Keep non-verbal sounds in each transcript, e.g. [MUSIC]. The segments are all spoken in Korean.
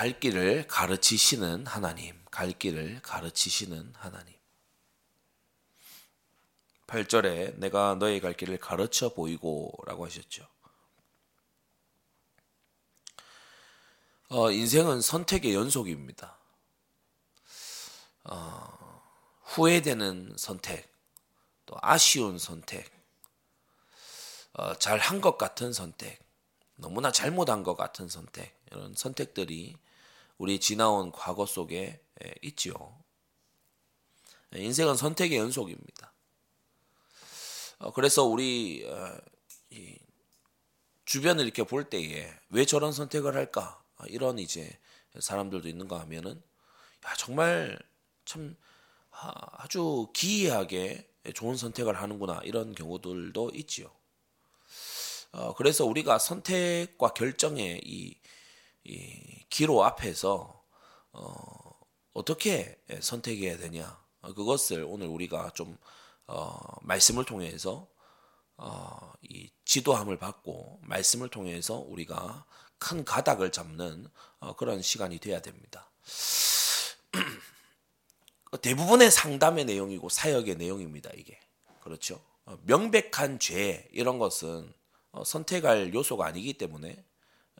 갈 길을 가르치시는 하나님, 갈 길을 가르치시는 하나님. 8절에 내가 너의 갈 길을 가르쳐 보이고 라고 하셨죠. 어, 인생은 선택의 연속입니다. 어, 후회되는 선택, 또 아쉬운 선택, 어, 잘한 것 같은 선택, 너무나 잘못한 것 같은 선택, 이런 선택들이 우리 지나온 과거 속에 있지요. 인생은 선택의 연속입니다. 어, 그래서 우리 어, 주변을 이렇게 볼 때에 왜 저런 선택을 할까 이런 이제 사람들도 있는가 하면은 야 정말 참 아주 기이하게 좋은 선택을 하는구나 이런 경우들도 있지요. 어, 그래서 우리가 선택과 결정의 이, 이 기로 앞에서 어, 어떻게 선택해야 되냐 그것을 오늘 우리가 좀 어, 말씀을 통해서 어, 이 지도함을 받고 말씀을 통해서 우리가 큰 가닥을 잡는 어, 그런 시간이 돼야 됩니다. [CLEARS THROAT] 대부분의 상담의 내용이고 사역의 내용입니다. 이게 그렇죠. 어, 명백한 죄 이런 것은 어, 선택할 요소가 아니기 때문에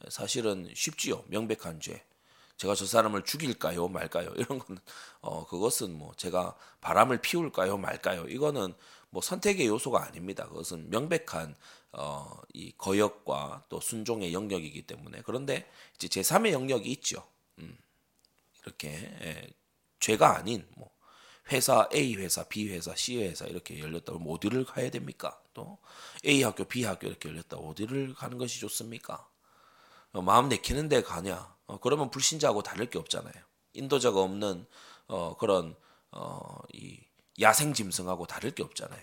사실은 쉽지요. 명백한 죄. 제가 저 사람을 죽일까요, 말까요? 이런 건 어, 그것은 뭐 제가 바람을 피울까요, 말까요? 이거는 뭐 선택의 요소가 아닙니다. 그것은 명백한 어, 이 거역과 또 순종의 영역이기 때문에 그런데 이제 제3의 영역이 있죠. 음, 이렇게 예, 죄가 아닌 뭐 회사 A 회사, B 회사, C 회사 이렇게 열렸다 면 어디를 가야 됩니까? 또 A 학교, B 학교 이렇게 열렸다 어디를 가는 것이 좋습니까? 어, 마음 내키는 데 가냐? 어, 그러면 불신자하고 다를 게 없잖아요. 인도자가 없는 어, 그런 어, 이 야생 짐승하고 다를 게 없잖아요.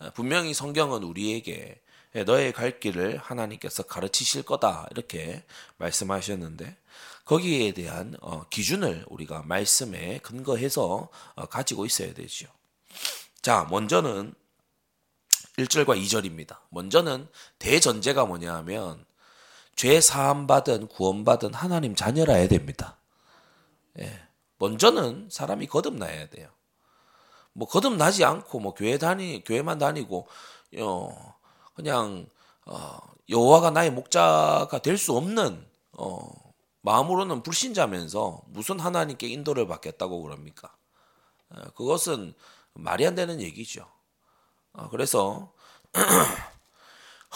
어, 분명히 성경은 우리에게 너의 갈 길을 하나님께서 가르치실 거다 이렇게 말씀하셨는데 거기에 대한 어, 기준을 우리가 말씀에 근거해서 어, 가지고 있어야 되죠. 자, 먼저는 1절과 2절입니다. 먼저는 대전제가 뭐냐 하면 죄 사함 받은 구원받은 하나님 자녀라야 됩니다. 예. 먼저는 사람이 거듭나야 돼요. 뭐 거듭나지 않고 뭐 교회 다니 교회만 다니고 어 그냥 어 여호와가 나의 목자가 될 수 없는 어 마음으로는 불신자면서 무슨 하나님께 인도를 받겠다고 그럽니까? 어, 그것은 말이 안 되는 얘기죠. 어, 그래서 [CLEARS THROAT]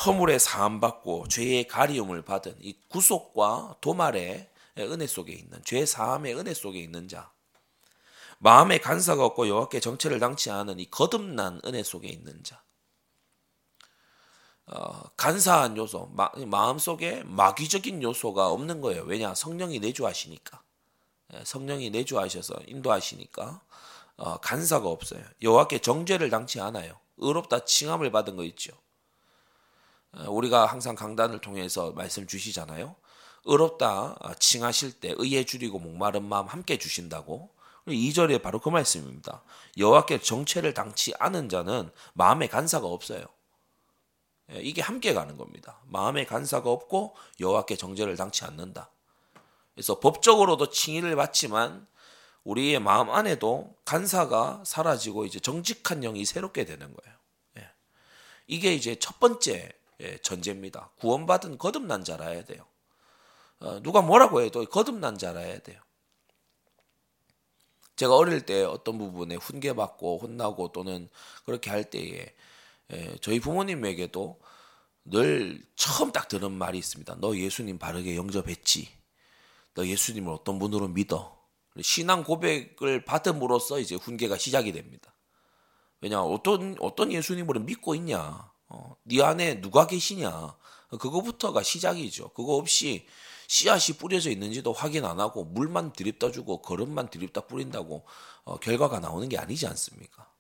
허물의 사함 받고 죄의 가리움을 받은 이 구속과 도말의 은혜 속에 있는 죄 사함의 은혜 속에 있는 자. 마음에 간사가 없고 여호와께 정체를 당치 않은 이 거듭난 은혜 속에 있는 자. 어, 간사한 요소 마, 마음 속에 마귀적인 요소가 없는 거예요. 왜냐? 성령이 내주하시니까. 예, 성령이 내주하셔서 인도하시니까 어, 간사가 없어요. 여호와께 정죄를 당치 않아요. 의롭다 칭함을 받은 거 있죠. 어, 우리가 항상 강단을 통해서 말씀 주시잖아요. 의롭다 어, 칭하실 때 의에 줄이고 목마른 마음 함께 주신다고. 2절에 바로 그 말씀입니다. 여호와께 정체를 당치 않은 자는 마음에 간사가 없어요. 예, 이게 함께 가는 겁니다. 마음에 간사가 없고 여호와께 정죄를 당치 않는다. 그래서 법적으로도 칭의를 받지만 우리의 마음 안에도 간사가 사라지고 이제 정직한 영이 새롭게 되는 거예요. 예. 이게 이제 첫 번째 예, 전제입니다. 구원받은 거듭난 자라야 돼요. 어, 누가 뭐라고 해도 거듭난 자라야 돼요. 제가 어릴 때 어떤 부분에 훈계받고 혼나고 또는 그렇게 할 때에 예, 저희 부모님에게도 늘 처음 딱 들은 말이 있습니다. 너 예수님 바르게 영접했지. 너 예수님을 어떤 분으로 믿어. 신앙 고백을 받음으로써 이제 훈계가 시작이 됩니다. 왜냐 어떤 어떤 예수님을 믿고 있냐. 어, 네 안에 누가 계시냐. 그거부터가 시작이죠. 그거 없이 씨앗이 뿌려져 있는지도 확인 안 하고 물만 드립다 주고 거름만 드립다 뿌린다고 어, 결과가 나오는 게 아니지 않습니까?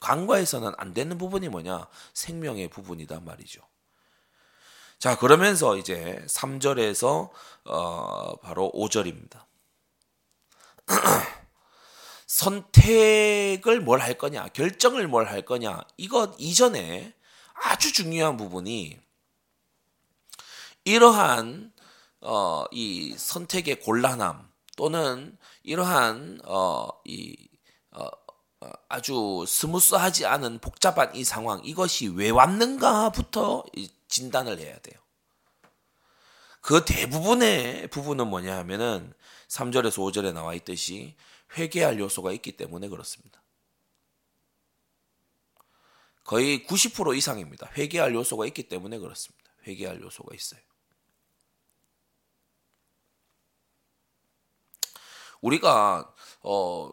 간과에서는 안 되는 부분이 뭐냐? 생명의 부분이단 말이죠. 자, 그러면서 이제 3절에서 어, 바로 5절입니다. [CLEARS THROAT] 선택을 뭘 할 거냐, 결정을 뭘 할 거냐, 이것 이전에 아주 중요한 부분이 이러한 어, 이 선택의 곤란함 또는 이러한 어, 이 어, 어, 아주 스무스하지 않은 복잡한 이 상황 이것이 왜 왔는가부터 진단을 해야 돼요. 그 대부분의 부분은 뭐냐 하면은 3절에서 5절에 나와 있듯이 회개할 요소가 있기 때문에 그렇습니다. 거의 90% 이상입니다. 회개할 요소가 있기 때문에 그렇습니다. 회개할 요소가 있어요. 우리가 어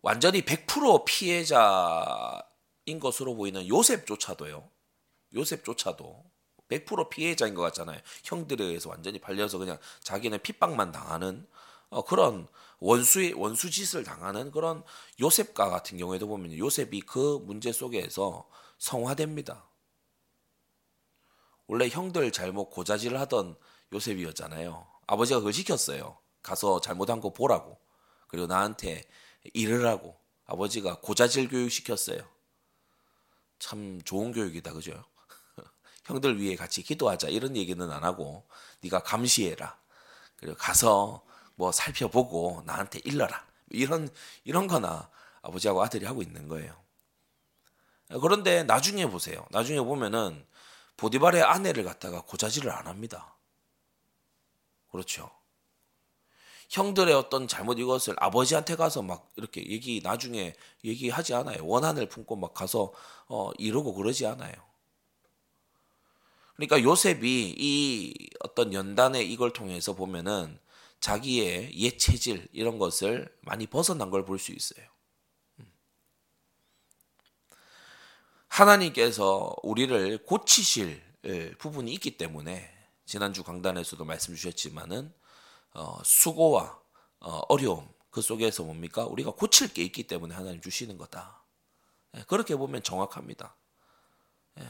완전히 100% 피해자인 것으로 보이는 요셉조차도요. 요셉조차도 100% 피해자인 것 같잖아요. 형들에 의해서 완전히 팔려서 그냥 자기는 핍박만 당하는 어, 그런 원수의 원수 짓을 당하는 그런 요셉과 같은 경우에도 보면 요셉이 그 문제 속에서 성화됩니다. 원래 형들 잘못 고자질을 하던 요셉이었잖아요. 아버지가 그걸 시켰어요. 가서 잘못한 거 보라고. 그리고 나한테 이르라고. 아버지가 고자질 교육 시켰어요. 참 좋은 교육이다, 그죠? [LAUGHS] 형들 위해 같이 기도하자 이런 얘기는 안 하고 네가 감시해라. 그리고 가서 뭐 살펴보고 나한테 일러라. 이런 이런 거나 아버지하고 아들이 하고 있는 거예요. 그런데 나중에 보세요. 나중에 보면은 보디발의 아내를 갖다가 고자질을 안 합니다. 그렇죠. 형들의 어떤 잘못 이것을 아버지한테 가서 막 이렇게 얘기 나중에 얘기하지 않아요. 원한을 품고 막 가서 어 이러고 그러지 않아요. 그러니까 요셉이 이 어떤 연단의 이걸 통해서 보면은 자기의 옛 체질 이런 것을 많이 벗어난 걸 볼 수 있어요. 음. 하나님께서 우리를 고치실 부분이 있기 때문에 지난주 강단에서도 말씀 주셨지만은 어, 수고와 어, 어려움 그 속에서 뭡니까 우리가 고칠 게 있기 때문에 하나님 주시는 거다. 예, 그렇게 보면 정확합니다. 예.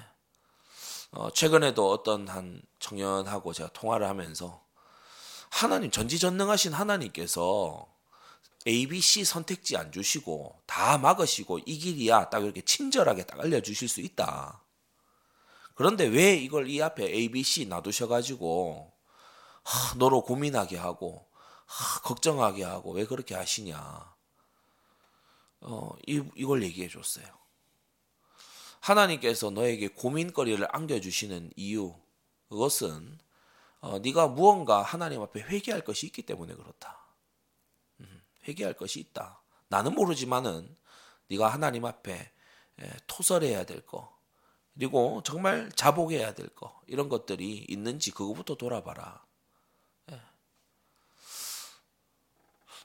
어, 최근에도 어떤 한 청년하고 제가 통화를 하면서 하나님 전지전능하신 하나님께서 A, B, C 선택지 안 주시고 다 막으시고 이 길이야 딱 이렇게 친절하게 딱 알려주실 수 있다. 그런데 왜 이걸 이 앞에 A, B, C 놔두셔가지고 하, 너로 고민하게 하고 하, 걱정하게 하고 왜 그렇게 하시냐? 어, 이, 이걸 얘기해 줬어요. 하나님께서 너에게 고민거리를 안겨주시는 이유 그것은 어, 네가 무언가 하나님 앞에 회개할 것이 있기 때문에 그렇다. 음, 회개할 것이 있다. 나는 모르지만은 네가 하나님 앞에 에, 토설해야 될 거, 그리고 정말 자복해야 될 거, 이런 것들이 있는지 그거부터 돌아봐라. 예.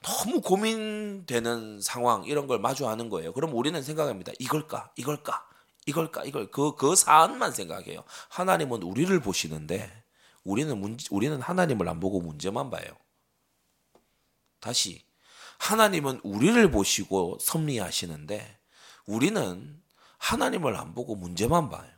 너무 고민되는 상황 이런 걸 마주하는 거예요. 그럼 우리는 생각합니다. 이걸까? 이걸까? 이걸까? 이걸 그 그 사안만 생각해요. 하나님은 우리를 보시는데 우리는 문제, 우리는 하나님을 안 보고 문제만 봐요. 다시 하나님은 우리를 보시고 섭리하시는데 우리는 하나님을 안 보고 문제만 봐요.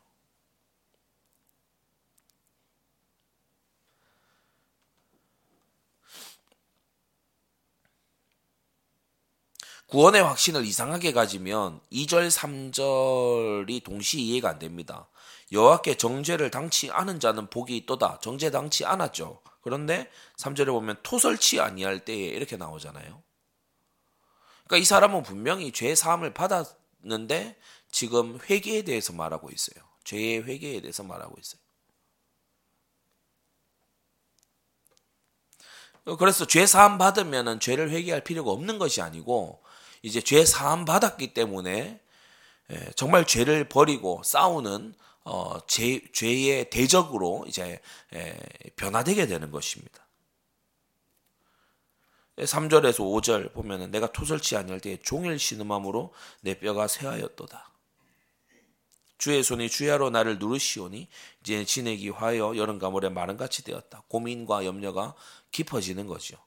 구원의 확신을 이상하게 가지면 2절, 3절이 동시에 이해가 안 됩니다. 여호와께 정죄를 당치 않은 자는 복이 있도다. 정죄 당치 않았죠. 그런데 3절에 보면 토설치 아니할 때에 이렇게 나오잖아요. 그러니까 이 사람은 분명히 죄 사함을 받았는데 지금 회개에 대해서 말하고 있어요. 죄의 회개에 대해서 말하고 있어요. 그래서 죄 사함 받으면 죄를 회개할 필요가 없는 것이 아니고 이제 죄 사함 받았기 때문에 예, 정말 죄를 버리고 싸우는 어, 죄, 죄의 대적으로 이제 에, 변화되게 되는 것입니다. 3절에서 5절 보면은 내가 토설치 아니할 때에 종일 신음함으로 내 뼈가 쇠하였도다. 주의 손이 주야로 나를 누르시오니 이제 지내기 화여 여름 가물에 마른 같이 되었다. 고민과 염려가 깊어지는 거죠.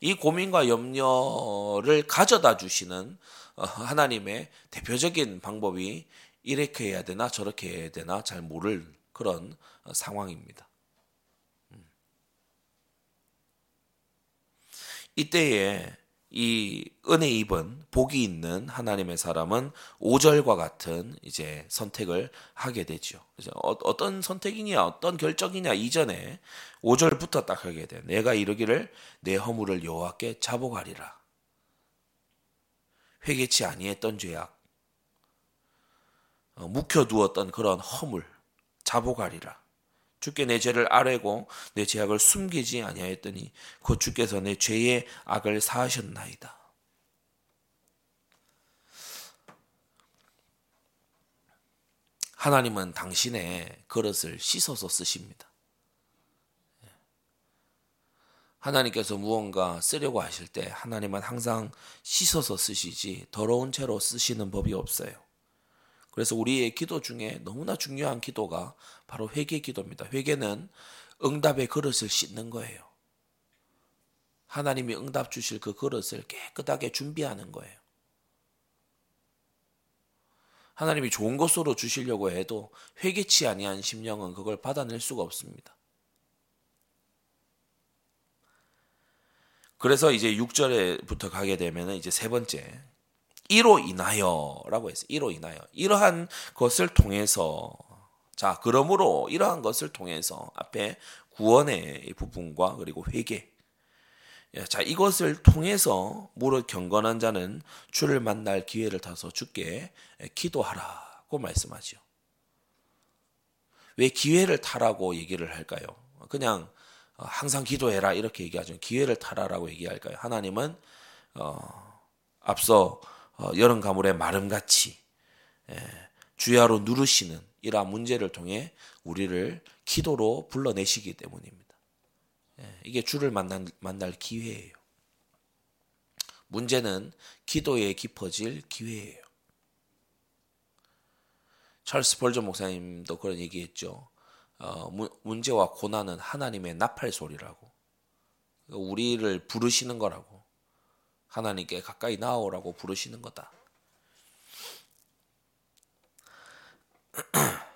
이 고민과 염려를 가져다 주시는 어, 하나님의 대표적인 방법이 이렇게 해야 되나 저렇게 해야 되나 잘 모를 그런 어, 상황입니다. 음. 이때에 이 은혜 입은 복이 있는 하나님의 사람은 5절과 같은 이제 선택을 하게 되죠. 그래서 어, 떤 선택이냐, 어떤 결정이냐 이전에 5절부터 딱 하게 돼. 내가 이르기를 내 허물을 여호와께 자복하리라. 회개치 아니했던 죄악, 어, 묵혀 두었던 그런 허물, 자복하리라. 주께 내 죄를 아뢰고 내 죄악을 숨기지 아니하였더니 곧 주께서 내 죄의 악을 사하셨나이다. 하나님은 당신의 그릇을 씻어서 쓰십니다. 하나님께서 무언가 쓰려고 하실 때 하나님은 항상 씻어서 쓰시지 더러운 채로 쓰시는 법이 없어요. 그래서 우리의 기도 중에 너무나 중요한 기도가 바로 회개 기도입니다. 회개는 응답의 그릇을 씻는 거예요. 하나님이 응답 주실 그 그릇을 깨끗하게 준비하는 거예요. 하나님이 좋은 것으로 주시려고 해도 회개치 아니한 심령은 그걸 받아낼 수가 없습니다. 그래서 이제 6절에부터 가게 되면 이제 세 번째 이로 인하여라고 했어요. 이로 인하여. 이러한 것을 통해서 자, 그러므로 이러한 것을 통해서 앞에 구원의 부분과 그리고 회개 예, 자, 이것을 통해서 무릇 경건한 자는 주를 만날 기회를 타서 주께 기도하라고 말씀하죠. 왜 기회를 타라고 얘기를 할까요? 그냥 어, 항상 기도해라 이렇게 얘기하죠. 기회를 타라라고 얘기할까요? 하나님은 어, 앞서 어, 여름 가물의 마름같이 예, 주야로 누르시는 이러한 문제를 통해 우리를 기도로 불러내시기 때문입니다. 예, 이게 주를 만날, 만날 기회예요. 문제는 기도에 깊어질 기회예요. 찰스 펄저 목사님도 그런 얘기했죠. 어, 문제와 고난은 하나님의 나팔 소리라고. 우리를 부르시는 거라고. 하나님께 가까이 나오라고 부르시는 거다. [CLEARS THROAT]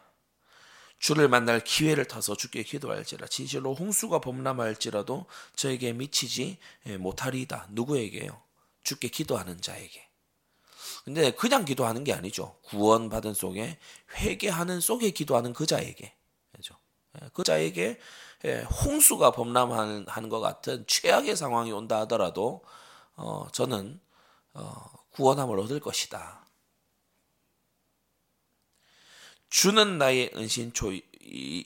주를 만날 기회를 타서 주께 기도할지라 진실로 홍수가 범람할지라도 저에게 미치지 못하리이다. 누구에게요? 주께 기도하는 자에게. 근데 그냥 기도하는 게 아니죠. 구원받은 속에 회개하는 속에 기도하는 그 자에게. 그죠? 예, 그 자에게 홍수가 범람하는 것 같은 최악의 상황이 온다 하더라도 어, 저는 어, 구원함을 얻을 것이다. 주는 나의 은신초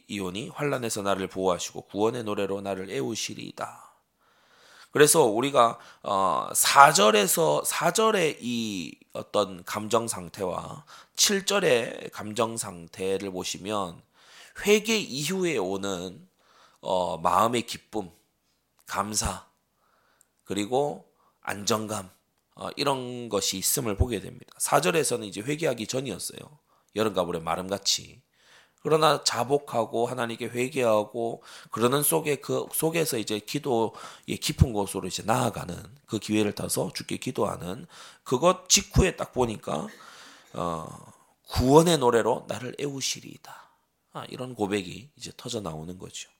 이오니 환란에서 나를 보호하시고 구원의 노래로 나를 애우시리이다. 그래서 우리가 어 4절에서 4절의 이 어떤 감정 상태와 7절의 감정 상태를 보시면 회개 이후에 오는 어 마음의 기쁨, 감사, 그리고 안정감 어, 이런 것이 있음을 보게 됩니다. 4절에서는 이제 회개하기 전이었어요. 여름 가물의 마름같이. 그러나 자복하고 하나님께 회개하고 그러는 속에 그 속에서 이제 기도의 깊은 곳으로 이제 나아가는 그 기회를 타서 주께 기도하는 그것 직후에 딱 보니까 어, 구원의 노래로 나를 애우시리이다. 아, 이런 고백이 이제 터져 나오는 거죠.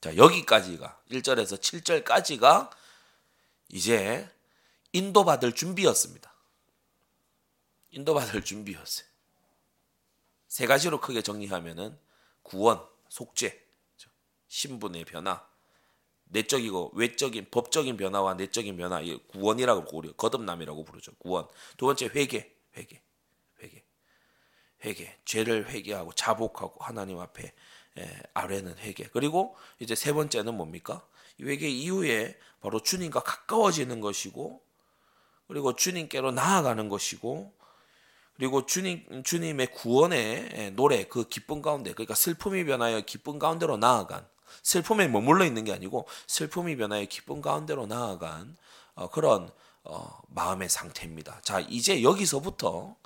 자, 여기까지가 1절에서 7절까지가 이제 인도받을 준비였습니다. 인도받을 준비였어요. 세 가지로 크게 정리하면은 구원, 속죄, 신분의 변화, 내적이고 외적인 법적인 변화와 내적인 변화, 이 구원이라고 부르죠. 거듭남이라고 부르죠. 구원. 두 번째 회개, 회개, 회개, 회개. 죄를 회개하고 자복하고 하나님 앞에 아래는 회개. 그리고 이제 세 번째는 뭡니까? 회개 이후에 바로 주님과 가까워지는 것이고 그리고 주님께로 나아가는 것이고 그리고 주님 주님의 구원의 노래 그 기쁨 가운데 그러니까 슬픔이 변하여 기쁨 가운데로 나아간 슬픔에 머물러 있는 게 아니고 슬픔이 변하여 기쁨 가운데로 나아간 어, 그런 어, 마음의 상태입니다. 자 이제 여기서부터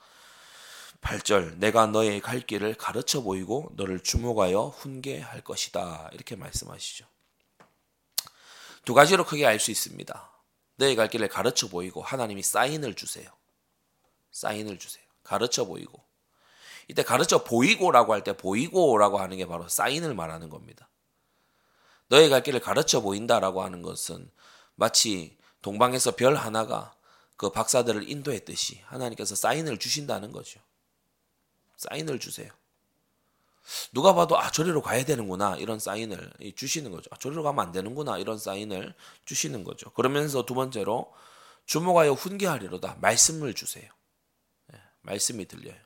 8절 내가 너의 갈 길을 가르쳐 보이고 너를 주목하여 훈계할 것이다 이렇게 말씀하시죠. 두 가지로 크게 알 수 있습니다. 너의 갈 길을 가르쳐 보이고 하나님이 사인을 주세요. 사인을 주세요. 가르쳐 보이고. 이때 가르쳐 보이고라고 할 때 보이고라고 하는 게 바로 사인을 말하는 겁니다. 너의 갈 길을 가르쳐 보인다라고 하는 것은 마치 동방에서 별 하나가 그 박사들을 인도했듯이 하나님께서 사인을 주신다는 거죠. 사인을 주세요. 누가 봐도 아 저리로 가야 되는구나 이런 사인을 주시는 거죠. 아, 저리로 가면 안 되는구나 이런 사인을 주시는 거죠. 그러면서 두 번째로 주목하여 훈계하리로다 말씀을 주세요. 네, 말씀이 들려요.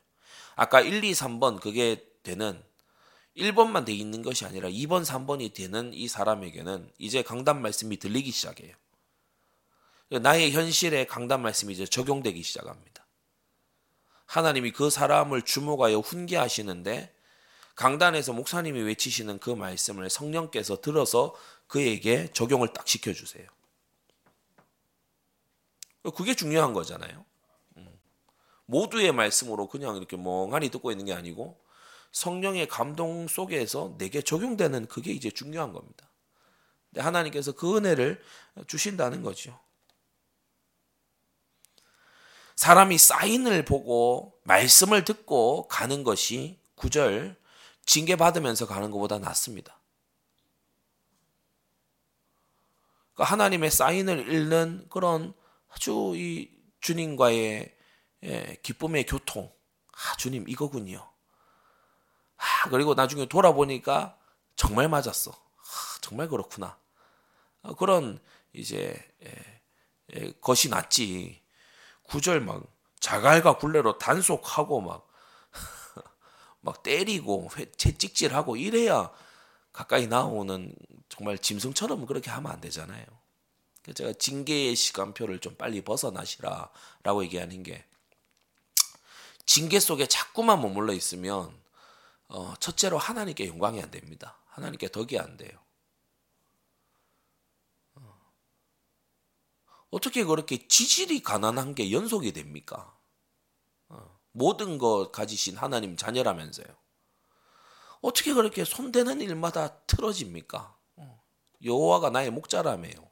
아까 1, 2, 3번 그게 되는 1번만 돼 있는 것이 아니라 2번, 3번이 되는 이 사람에게는 이제 강단 말씀이 들리기 시작해요. 나의 현실에 강단 말씀이 이제 적용되기 시작합니다. 하나님이 그 사람을 주목하여 훈계하시는데 강단에서 목사님이 외치시는 그 말씀을 성령께서 들어서 그에게 적용을 딱 시켜주세요. 그게 중요한 거잖아요. 음. 모두의 말씀으로 그냥 이렇게 멍하니 듣고 있는 게 아니고 성령의 감동 속에서 내게 적용되는 그게 이제 중요한 겁니다. 하나님께서 그 은혜를 주신다는 거죠. 사람이 사인을 보고 말씀을 듣고 가는 것이 구절 징계 받으면서 가는 것보다 낫습니다. 그러니까 하나님의 사인을 읽는 그런 아주 이 주님과의 예, 기쁨의 교통. 아, 주님 이거군요. 아, 그리고 나중에 돌아보니까 정말 맞았어. 아, 정말 그렇구나. 아, 그런 이제 예, 예, 것이 낫지. 구절 막 자갈과 굴레로 단속하고 막 막 때리고 채찍질하고 이래야 가까이 나오는 정말 짐승처럼 그렇게 하면 안 되잖아요. 제가 징계의 시간표를 좀 빨리 벗어나시라라고 얘기하는 게 징계 속에 자꾸만 머물러 있으면 어, 첫째로 하나님께 영광이 안 됩니다. 하나님께 덕이 안 돼요. 어. 어떻게 그렇게 지질이 가난한 게 연속이 됩니까? 어. 모든 것 가지신 하나님 자녀라면서요. 어떻게 그렇게 손대는 일마다 틀어집니까? 어. 여호와가 나의 목자라며요.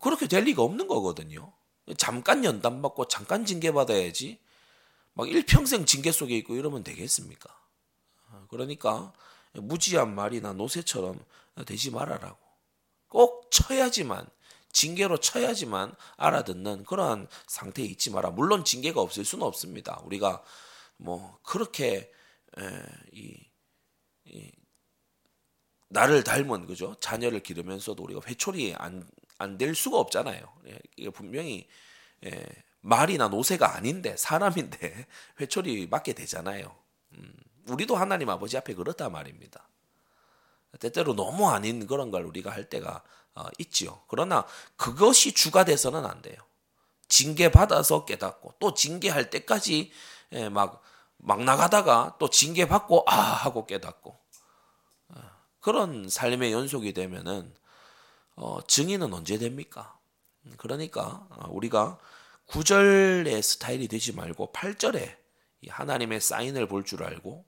그렇게 될 리가 없는 거거든요. 잠깐 연단 받고 잠깐 징계 받아야지. 막 일평생 징계 속에 있고 이러면 되겠습니까? 어, 그러니까 무지한 말이나 노새처럼 되지 말아라고. 꼭 쳐야지만 징계로 쳐야지만 알아듣는 그러한 상태에 있지 마라. 물론 징계가 없을 수는 없습니다. 우리가 뭐 그렇게 에, 이, 이 나를 닮은 그죠 자녀를 기르면서도 우리가 회초리 안 안 될 수가 없잖아요. 예, 이게 분명히 예, 말이나 노새가 아닌데 사람인데 [LAUGHS] 회초리 맞게 되잖아요. 음, 우리도 하나님 아버지 앞에 그렇다 말입니다. 때때로 너무 아닌 그런 걸 우리가 할 때가 어, 있지요. 그러나 그것이 주가 돼서는 안 돼요. 징계 받아서 깨닫고 또 징계할 때까지 예, 막, 막 나가다가 또 징계 받고 아 하고 깨닫고 어, 그런 삶의 연속이 되면은 어, 증인은 언제 됩니까? 음, 그러니까 어, 우리가 9절의 스타일이 되지 말고 8절에 하나님의 사인을 볼 줄 알고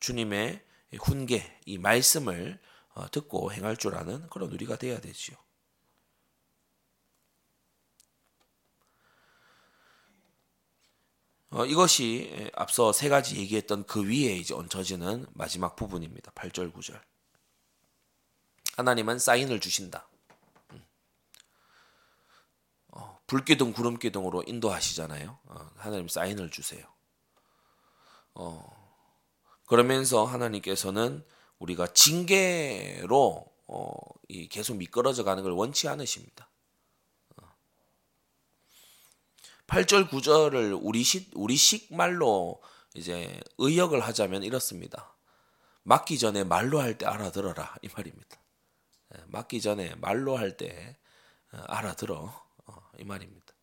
주님의 훈계, 이 말씀을 어, 듣고 행할 줄 아는 그런 우리가 돼야 되지요. 어, 이것이 앞서 세 가지 얘기했던 그 위에 이제 얹혀지는 마지막 부분입니다. 8절, 9절. 하나님은 사인을 주신다. 음. 어, 불기둥, 구름기둥으로 인도하시잖아요. 어, 하나님 사인을 주세요. 어, 그러면서 하나님께서는 우리가 징계로 어, 이 계속 미끄러져 가는 걸 원치 않으십니다. 8절 9절을 우리식 우리식 말로 이제 의역을 하자면 이렇습니다. 맞기 전에 말로 할 때 알아들어라 이 말입니다. 예, 맞기 전에 말로 할때 어, 알아들어 어, 이 말입니다.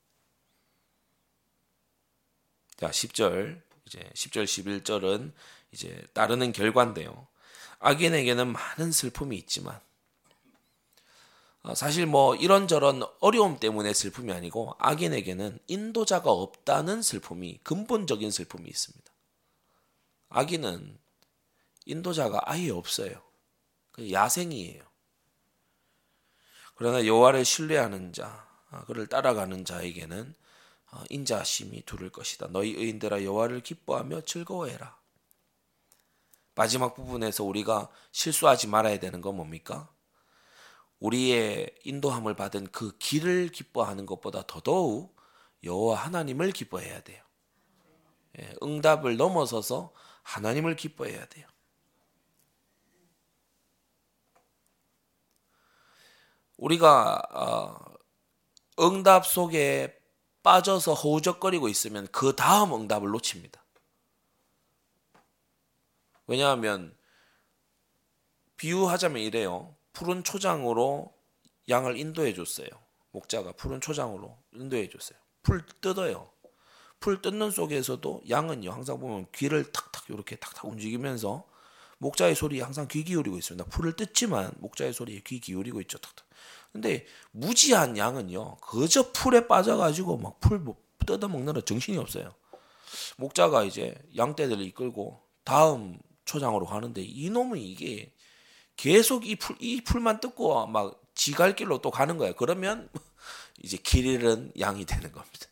자, 10절 이제 10절 11절은 이제 따르는 결과인데요. 악인에게는 많은 슬픔이 있지만 어, 사실 뭐 이런저런 어려움 때문에 슬픔이 아니고 악인에게는 인도자가 없다는 슬픔이 근본적인 슬픔이 있습니다. 악인은 인도자가 아예 없어요. 그 야생이에요. 그러나 여호와를 신뢰하는 자, 어, 그를 따라가는 자에게는 어, 인자심이 두를 것이다. 너희 의인들아 여호와를 기뻐하며 즐거워해라. 마지막 부분에서 우리가 실수하지 말아야 되는 건 뭡니까? 우리의 인도함을 받은 그 길을 기뻐하는 것보다 더더욱 여호와 하나님을 기뻐해야 돼요. 예, 응답을 넘어서서 하나님을 기뻐해야 돼요. 우리가 어, 응답 속에 빠져서 허우적거리고 있으면 그 다음 응답을 놓칩니다. 왜냐하면 비유하자면 이래요. 푸른 초장으로 양을 인도해 줬어요. 목자가 푸른 초장으로 인도해 줬어요. 풀 뜯어요. 풀 뜯는 속에서도 양은요 항상 보면 귀를 탁탁 이렇게 탁탁 움직이면서 목자의 소리에 항상 귀 기울이고 있습니다. 풀을 뜯지만 목자의 소리에 귀 기울이고 있죠. 탁탁. 근데 무지한 양은요 그저 풀에 빠져가지고 막 풀 뜯어 먹느라 정신이 없어요. 목자가 이제 양떼들을 이끌고 다음 초장으로 가는데 이놈은 이게 계속 이 풀, 이 풀만 뜯고 막 지갈 길로 또 가는 거야. 그러면 [LAUGHS] 이제 길 잃은 양이 되는 겁니다.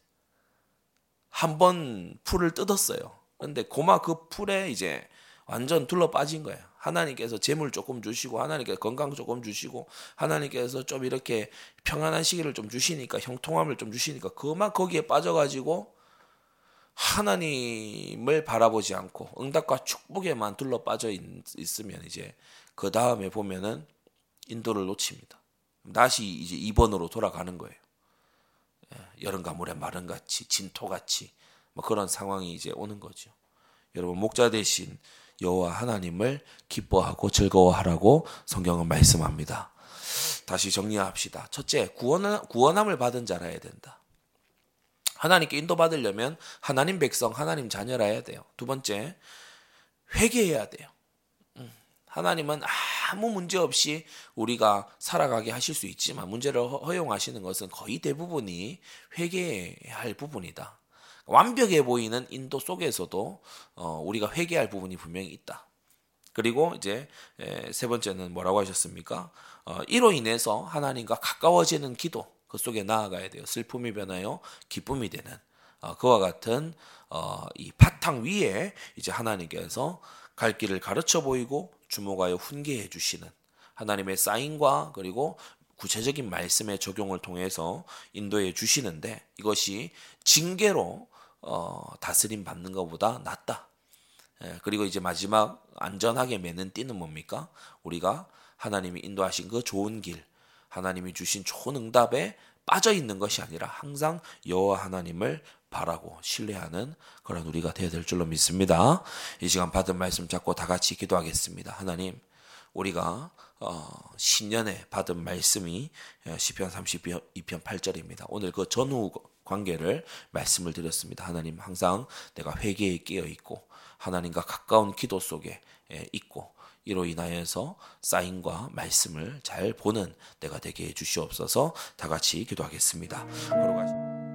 한 번 풀을 뜯었어요. 근데 고마 그 풀에 이제 완전 둘러 빠진 거예요. 하나님께서 재물 조금 주시고 하나님께서 건강 조금 주시고 하나님께서 좀 이렇게 평안한 시기를 좀 주시니까 형통함을 좀 주시니까 그만 거기에 빠져가지고 하나님을 바라보지 않고 응답과 축복에만 둘러 빠져 있, 으면 이제 그 다음에 보면은 인도를 놓칩니다. 다시 이제 2번으로 돌아가는 거예요. 예, 여름 가물에 마른 같이 진토 같이 뭐 그런 상황이 이제 오는 거죠. 여러분 목자 대신 여호와 하나님을 기뻐하고 즐거워하라고 성경은 말씀합니다. 다시 정리합시다. 첫째, 구원 구원함을 받은 자라야 된다. 하나님께 인도받으려면 하나님 백성, 하나님 자녀라야 돼요. 두 번째, 회개해야 돼요. 하나님은 아무 문제 없이 우리가 살아가게 하실 수 있지만 문제를 허용하시는 것은 거의 대부분이 회개해야 할 부분이다. 완벽해 보이는 인도 속에서도 어, 우리가 회개할 부분이 분명히 있다. 그리고 이제 세 번째는 뭐라고 하셨습니까? 어, 이로 인해서 하나님과 가까워지는 기도 그 속에 나아가야 돼요. 슬픔이 변하여 기쁨이 되는 어, 그와 같은 이 바탕 위에 이제 하나님께서 갈 길을 가르쳐 보이고 주목하여 훈계해 주시는 하나님의 사인과 그리고 구체적인 말씀의 적용을 통해서 인도해 주시는데 이것이 징계로 어, 다스림 받는 것보다 낫다. 예, 그리고 이제 마지막 안전하게 매는 띠는 뭡니까? 우리가 하나님이 인도하신 그 좋은 길, 하나님이 주신 좋은 응답에 빠져 있는 것이 아니라 항상 여호와 하나님을 바라고 신뢰하는 그런 우리가 되어야 될 줄로 믿습니다. 이 시간 받은 말씀 잡고 다 같이 기도하겠습니다. 하나님, 우리가 어, 신년에 받은 말씀이 어, 시편 32편 8절입니다. 오늘 그 전후 관계를 말씀을 드렸습니다. 하나님 항상 내가 회개에 끼어 있고 하나님과 가까운 기도 속에 예, 있고 이로 인하여서 사인과 말씀을 잘 보는 내가 되게 해 주시옵소서 다 같이 기도하겠습니다. 걸어가시...